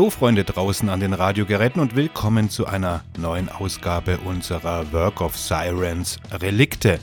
Hallo Freunde draußen an den Radiogeräten und willkommen zu einer neuen Ausgabe unserer Work of Sirens Relikte.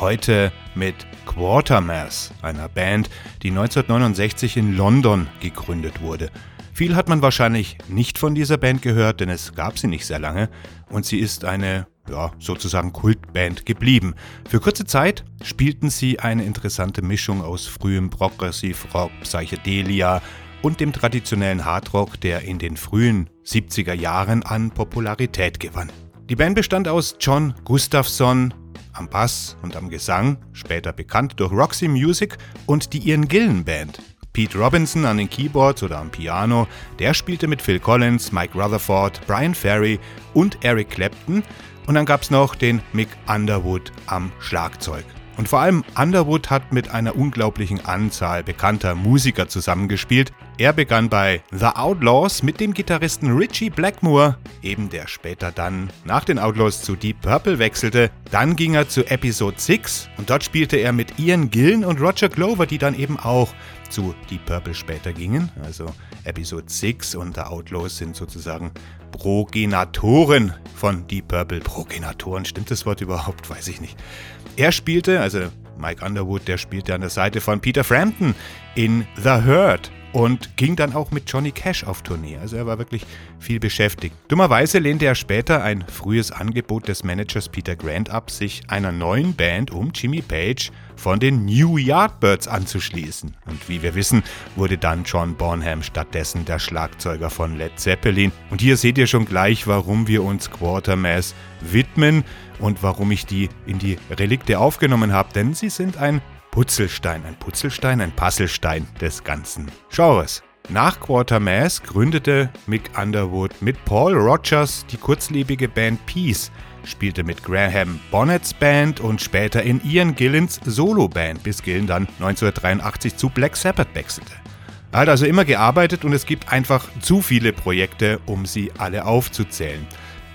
Heute mit Quartermass, einer Band, die 1969 in London gegründet wurde. Viel hat man wahrscheinlich nicht von dieser Band gehört, denn es gab sie nicht sehr lange und sie ist eine ja, sozusagen Kultband geblieben. Für kurze Zeit spielten sie eine interessante Mischung aus frühem Progressivrock, Psychedelia und dem traditionellen Hardrock, der in den frühen 70er Jahren an Popularität gewann. Die Band bestand aus John Gustafsson am Bass und am Gesang, später bekannt durch Roxy Music und die Ian Gillen Band. Pete Robinson an den Keyboards oder am Piano, der spielte mit Phil Collins, Mike Rutherford, Brian Ferry und Eric Clapton und dann gab es noch den Mick Underwood am Schlagzeug. Und vor allem Underwood hat mit einer unglaublichen Anzahl bekannter Musiker zusammengespielt. Er begann bei The Outlaws mit dem Gitarristen Richie Blackmore, eben der später dann nach den Outlaws zu Deep Purple wechselte. Dann ging er zu Episode 6 und dort spielte er mit Ian Gillen und Roger Glover, die dann eben auch zu Deep Purple später gingen. Also Episode 6 und The Outlaws sind sozusagen Progenatoren von Deep Purple. Progenatoren, stimmt das Wort überhaupt? Weiß ich nicht. Er spielte, also Mike Underwood, der spielte an der Seite von Peter Frampton in The Hurt und ging dann auch mit Johnny Cash auf Tournee. Also er war wirklich viel beschäftigt. Dummerweise lehnte er später ein frühes Angebot des Managers Peter Grant ab, sich einer neuen Band um Jimmy Page von den New Yardbirds anzuschließen. Und wie wir wissen, wurde dann John Bonham stattdessen der Schlagzeuger von Led Zeppelin. Und hier seht ihr schon gleich, warum wir uns Quartermass widmen und warum ich die in die Relikte aufgenommen habe, denn sie sind ein Putzelstein, ein Putzelstein, ein Puzzlestein des ganzen Genres. Nach Quartermass gründete Mick Underwood mit Paul Rogers die kurzlebige Band Peace, spielte mit Graham Bonnets Band und später in Ian Gillens Solo-Band, bis Gillen dann 1983 zu Black Sabbath wechselte. Er hat also immer gearbeitet und es gibt einfach zu viele Projekte, um sie alle aufzuzählen.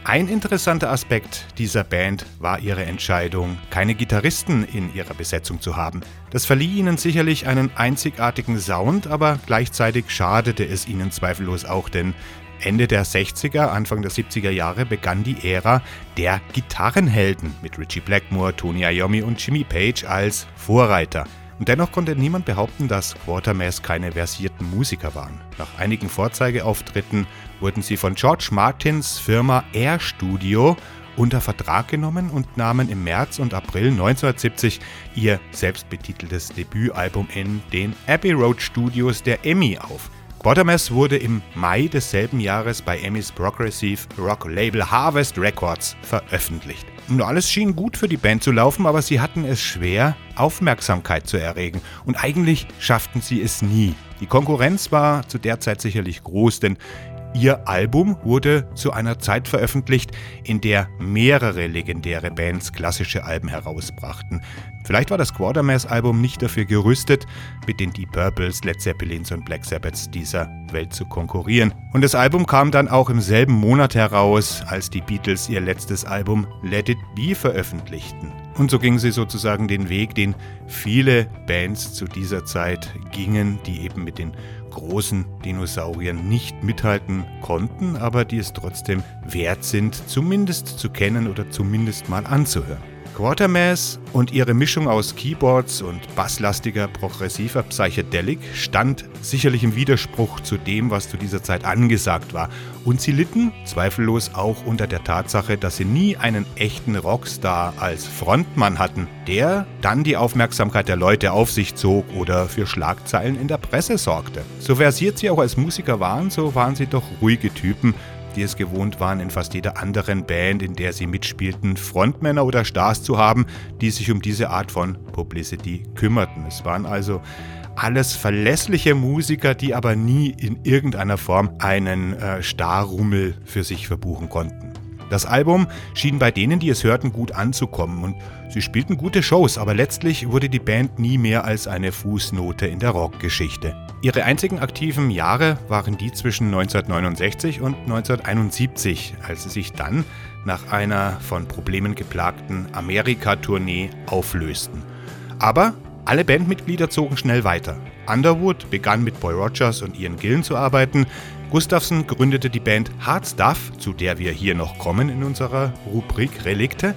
Ein interessanter Aspekt dieser Band war ihre Entscheidung, keine Gitarristen in ihrer Besetzung zu haben. Das verlieh ihnen sicherlich einen einzigartigen Sound, aber gleichzeitig schadete es ihnen zweifellos auch, denn Ende der 60er, Anfang der 70er Jahre begann die Ära der Gitarrenhelden mit Richie Blackmore, Tony Iommi und Jimmy Page als Vorreiter. Und dennoch konnte niemand behaupten, dass Quartermass keine versierten Musiker waren. Nach einigen Vorzeigeauftritten wurden sie von George Martins Firma Air Studio unter Vertrag genommen und nahmen im März und April 1970 ihr selbstbetiteltes Debütalbum in den Abbey Road Studios der EMI auf. Quartermass wurde im Mai desselben Jahres bei Emmys Progressive Rock Label Harvest Records veröffentlicht. Und alles schien gut für die Band zu laufen, aber sie hatten es schwer, Aufmerksamkeit zu erregen. Und eigentlich schafften sie es nie. Die Konkurrenz war zu der Zeit sicherlich groß, denn Ihr Album wurde zu einer Zeit veröffentlicht, in der mehrere legendäre Bands klassische Alben herausbrachten. Vielleicht war das Quartermass-Album nicht dafür gerüstet, mit den Deep Purples, Led Zeppelins und Black Sabbaths dieser Welt zu konkurrieren. Und das Album kam dann auch im selben Monat heraus, als die Beatles ihr letztes Album Let It Be veröffentlichten. Und so gingen sie sozusagen den Weg, den viele Bands zu dieser Zeit gingen, die eben mit den großen Dinosauriern nicht mithalten konnten, aber die es trotzdem wert sind, zumindest zu kennen oder zumindest mal anzuhören. Quartermass und ihre Mischung aus Keyboards und basslastiger progressiver Psychedelic stand sicherlich im Widerspruch zu dem, was zu dieser Zeit angesagt war. Und sie litten zweifellos auch unter der Tatsache, dass sie nie einen echten Rockstar als Frontmann hatten, der dann die Aufmerksamkeit der Leute auf sich zog oder für Schlagzeilen in der Presse sorgte. So versiert sie auch als Musiker waren, so waren sie doch ruhige Typen, die es gewohnt waren, in fast jeder anderen Band, in der sie mitspielten, Frontmänner oder Stars zu haben, die sich um diese Art von Publicity kümmerten. Es waren also alles verlässliche Musiker, die aber nie in irgendeiner Form einen äh, Starrummel für sich verbuchen konnten. Das Album schien bei denen, die es hörten, gut anzukommen und sie spielten gute Shows, aber letztlich wurde die Band nie mehr als eine Fußnote in der Rockgeschichte. Ihre einzigen aktiven Jahre waren die zwischen 1969 und 1971, als sie sich dann nach einer von Problemen geplagten Amerika-Tournee auflösten. Aber alle Bandmitglieder zogen schnell weiter. Underwood begann mit Boy Rogers und Ian Gillen zu arbeiten, Gustafsson gründete die Band Hard Stuff, zu der wir hier noch kommen in unserer Rubrik Relikte.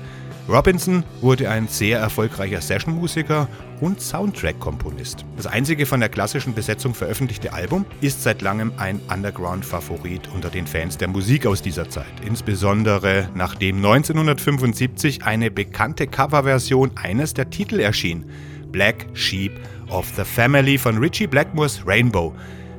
Robinson wurde ein sehr erfolgreicher Sessionmusiker und Soundtrack-Komponist. Das einzige von der klassischen Besetzung veröffentlichte Album ist seit langem ein Underground-Favorit unter den Fans der Musik aus dieser Zeit. Insbesondere nachdem 1975 eine bekannte Coverversion eines der Titel erschien: Black Sheep of the Family von Richie Blackmores Rainbow.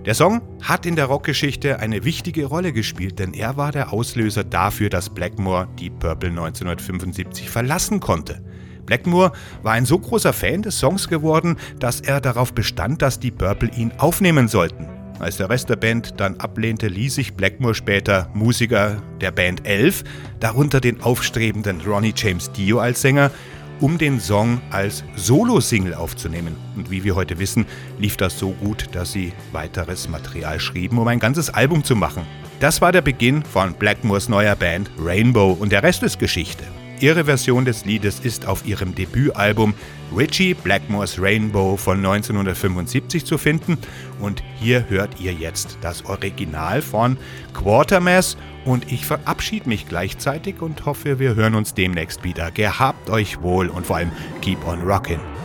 Der Song hat in der Rockgeschichte eine wichtige Rolle gespielt, denn er war der Auslöser dafür, dass Blackmore die Purple 1975 verlassen konnte. Blackmore war ein so großer Fan des Songs geworden, dass er darauf bestand, dass die Purple ihn aufnehmen sollten. Als der Rest der Band dann ablehnte, ließ sich Blackmore später Musiker der Band Elf, darunter den aufstrebenden Ronnie James Dio als Sänger, um den Song als Solo-Single aufzunehmen. Und wie wir heute wissen, lief das so gut, dass sie weiteres Material schrieben, um ein ganzes Album zu machen. Das war der Beginn von Blackmores neuer Band Rainbow und der Rest ist Geschichte. Ihre Version des Liedes ist auf ihrem Debütalbum Richie Blackmores Rainbow von 1975 zu finden und hier hört ihr jetzt das Original von Quartermass und ich verabschiede mich gleichzeitig und hoffe, wir hören uns demnächst wieder. Gehabt euch wohl und vor allem keep on rockin'.